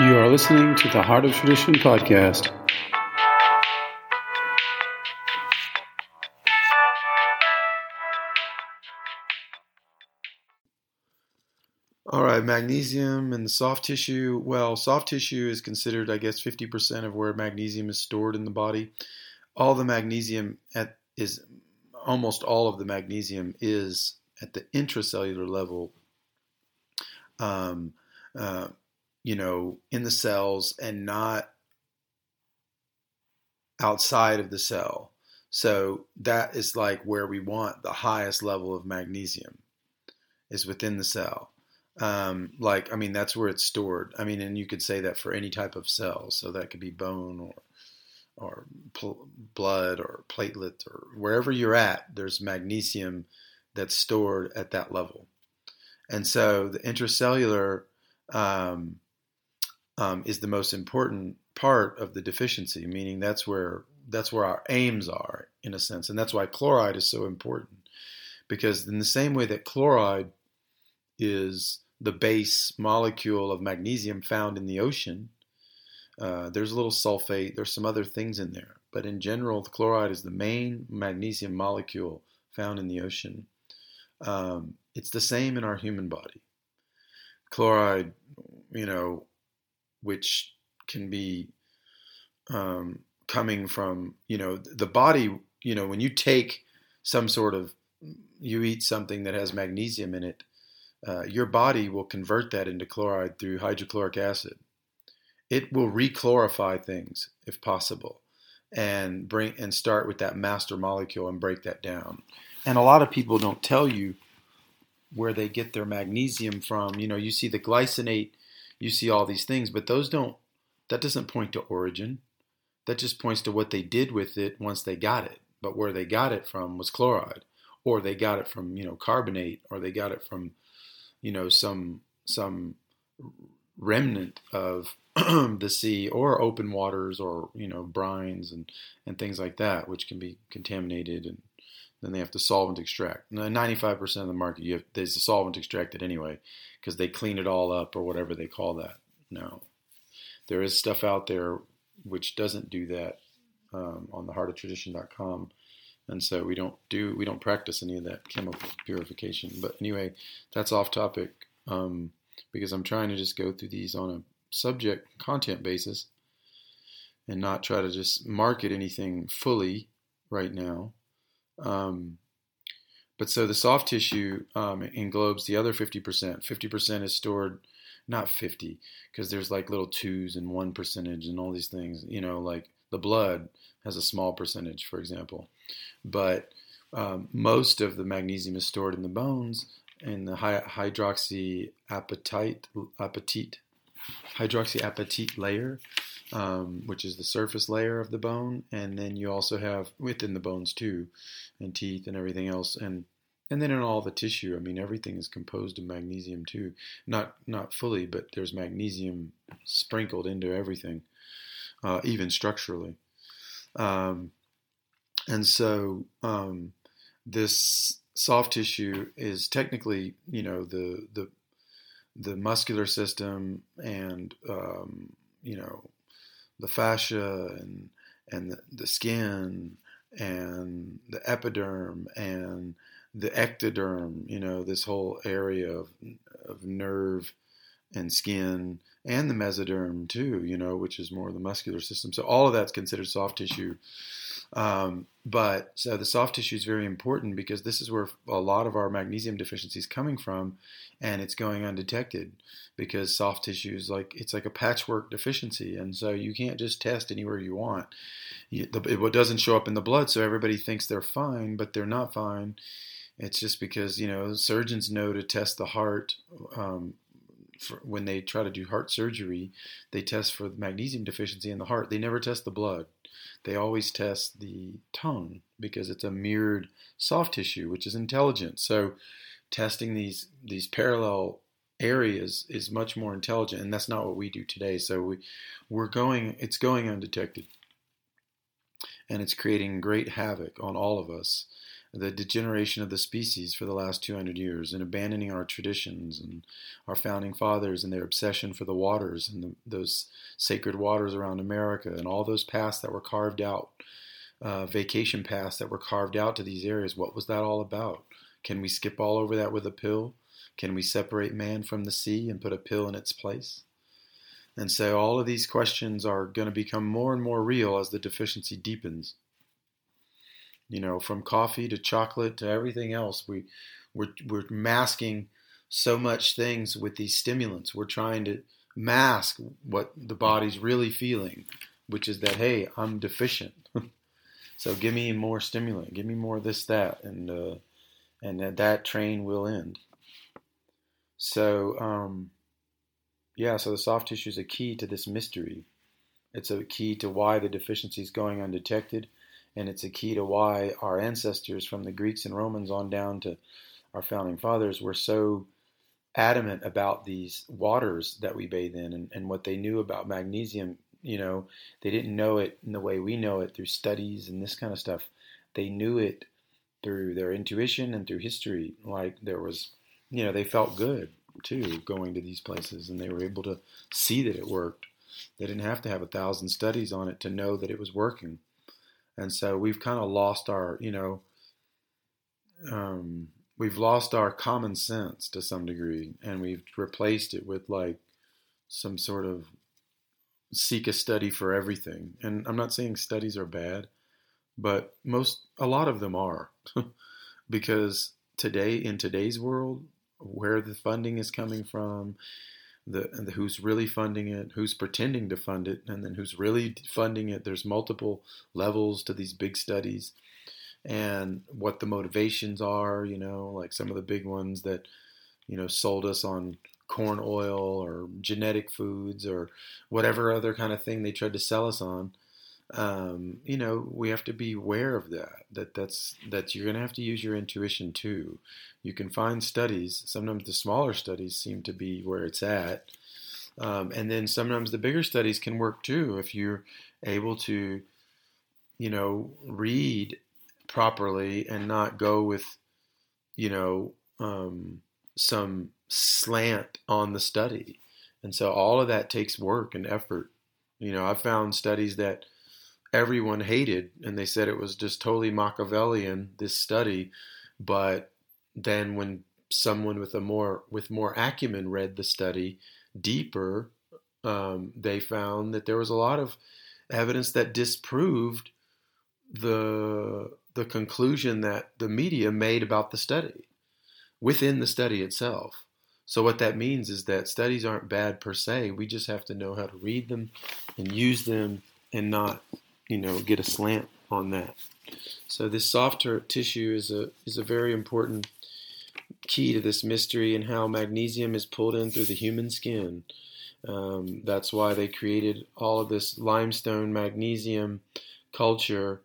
You are listening to the Heart of Tradition podcast. All right, magnesium and the soft tissue. Well, soft tissue is considered, I guess, 50% of where magnesium is stored in the body. All the magnesium at, is almost all of the magnesium is at the intracellular level. Um, uh, you know, in the cells and not outside of the cell. So that is like where we want the highest level of magnesium is within the cell. Um, like, I mean, that's where it's stored. I mean, and you could say that for any type of cell. So that could be bone or, or pl- blood or platelet or wherever you're at, there's magnesium that's stored at that level. And so the intracellular um, um, is the most important part of the deficiency, meaning that's where that's where our aims are in a sense, and that's why chloride is so important. Because in the same way that chloride is the base molecule of magnesium found in the ocean, uh, there's a little sulfate, there's some other things in there, but in general, chloride is the main magnesium molecule found in the ocean. Um, it's the same in our human body. Chloride, you know, which can be um, coming from you know the body. You know, when you take some sort of you eat something that has magnesium in it, uh, your body will convert that into chloride through hydrochloric acid. It will rechlorify things if possible, and bring and start with that master molecule and break that down. And a lot of people don't tell you where they get their magnesium from. You know, you see the glycinate you see all these things, but those don't, that doesn't point to origin. That just points to what they did with it once they got it. But where they got it from was chloride, or they got it from, you know, carbonate, or they got it from, you know, some, some remnant of the sea or open waters or, you know, brines and, and things like that, which can be contaminated and then they have to solvent extract. 95% of the market, you have, there's a solvent extracted anyway because they clean it all up or whatever they call that. No. There is stuff out there which doesn't do that um, on the heartoftradition.com. And so we don't do, we don't practice any of that chemical purification. But anyway, that's off topic um, because I'm trying to just go through these on a subject content basis and not try to just market anything fully right now. Um, but so the soft tissue um, englobes the other 50%. 50% is stored, not 50, because there's like little twos and one percentage and all these things. You know, like the blood has a small percentage, for example. But um, most of the magnesium is stored in the bones in the hydroxyapatite, apatite, hydroxyapatite layer um, which is the surface layer of the bone, and then you also have within the bones too, and teeth and everything else, and and then in all the tissue. I mean, everything is composed of magnesium too. Not not fully, but there's magnesium sprinkled into everything, uh, even structurally. Um, and so um, this soft tissue is technically, you know, the the the muscular system and um, you know the fascia and and the, the skin and the epiderm and the ectoderm, you know, this whole area of, of nerve and skin and the mesoderm too, you know, which is more the muscular system. So all of that's considered soft tissue. Um, but so the soft tissue is very important because this is where a lot of our magnesium deficiency is coming from, and it's going undetected because soft tissue is like it's like a patchwork deficiency, and so you can't just test anywhere you want. It doesn't show up in the blood, so everybody thinks they're fine, but they're not fine. It's just because you know surgeons know to test the heart um, when they try to do heart surgery, they test for magnesium deficiency in the heart. They never test the blood they always test the tongue because it's a mirrored soft tissue, which is intelligent. So testing these these parallel areas is much more intelligent, and that's not what we do today. So we we're going it's going undetected, and it's creating great havoc on all of us. The degeneration of the species for the last 200 years and abandoning our traditions and our founding fathers and their obsession for the waters and the, those sacred waters around America and all those paths that were carved out, uh, vacation paths that were carved out to these areas. What was that all about? Can we skip all over that with a pill? Can we separate man from the sea and put a pill in its place? And so all of these questions are going to become more and more real as the deficiency deepens you know, from coffee to chocolate to everything else. We we're we're masking so much things with these stimulants. We're trying to mask what the body's really feeling, which is that hey, I'm deficient. so give me more stimulant, give me more this that, and uh, and that, that train will end. So um, yeah, so the soft tissue is a key to this mystery. It's a key to why the deficiency is going undetected and it's a key to why our ancestors, from the Greeks and Romans on down to our founding fathers, were so adamant about these waters that we bathe in and, and what they knew about magnesium. You know, they didn't know it in the way we know it through studies and this kind of stuff. They knew it through their intuition and through history. Like there was, you know, they felt good too going to these places and they were able to see that it worked. They didn't have to have a thousand studies on it to know that it was working and so we've kind of lost our, you know, um, we've lost our common sense to some degree, and we've replaced it with like some sort of seek a study for everything. And I'm not saying studies are bad, but most, a lot of them are, because today in today's world, where the funding is coming from, the, the, who's really funding it, who's pretending to fund it, and then who's really funding it. There's multiple levels to these big studies, and what the motivations are. You know, like some of the big ones that you know sold us on corn oil or genetic foods or whatever other kind of thing they tried to sell us on. Um, you know, we have to be aware of that. That that's that you're going to have to use your intuition too you can find studies. Sometimes the smaller studies seem to be where it's at. Um, and then sometimes the bigger studies can work too if you're able to, you know, read properly and not go with, you know, um, some slant on the study. And so all of that takes work and effort. You know, I've found studies that everyone hated and they said it was just totally Machiavellian, this study, but then when someone with a more with more acumen read the study deeper, um, they found that there was a lot of evidence that disproved the the conclusion that the media made about the study within the study itself. So what that means is that studies aren't bad per se. We just have to know how to read them and use them and not, you know, get a slant on that. So this soft tissue is a is a very important key to this mystery and how magnesium is pulled in through the human skin. Um, that's why they created all of this limestone magnesium culture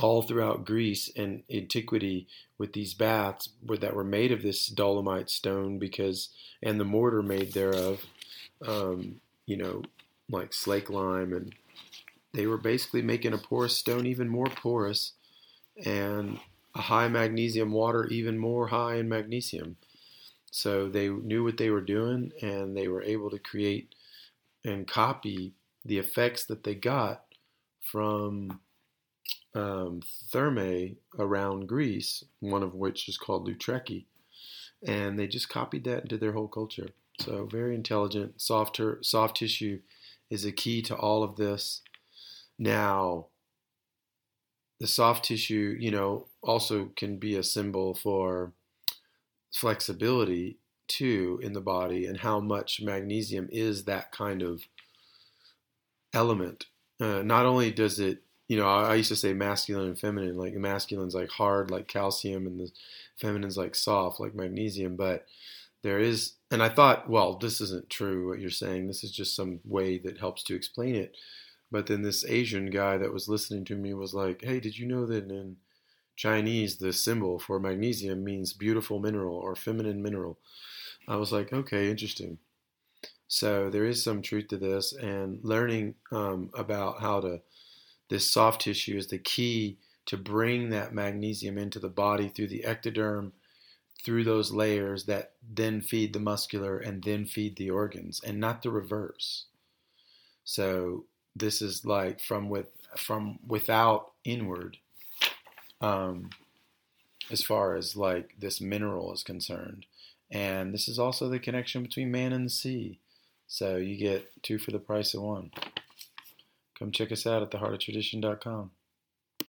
all throughout Greece and antiquity with these baths that were made of this dolomite stone because and the mortar made thereof, um, you know, like slake lime and they were basically making a porous stone even more porous and a high magnesium water even more high in magnesium. So they knew what they were doing and they were able to create and copy the effects that they got from um, thermae around Greece, one of which is called Loutraki. And they just copied that into their whole culture. So very intelligent. Soft tissue is a key to all of this. Now, the soft tissue, you know, also can be a symbol for flexibility too in the body and how much magnesium is that kind of element. Uh, not only does it, you know, I, I, used to say masculine and feminine, like masculine's like hard, like calcium, and the feminine's like soft, like magnesium, but there is, and I thought, well, this isn't true what you're saying. This is just some way that helps to explain it. But then this Asian guy that was listening to me was like, hey, did you know that in Chinese the symbol for magnesium means beautiful mineral or feminine mineral? I was like, okay, interesting. So there is some truth to this, and learning um, about how to this soft tissue is the key to bring that magnesium into the body through the ectoderm, through those layers that then feed the muscular and then feed the organs, and not the reverse. So this is like from with from without inward, um, as far as like this mineral is concerned, and this is also the connection between man and the sea. So you get two for the price of one. Come check us out at theheartoftradition.com.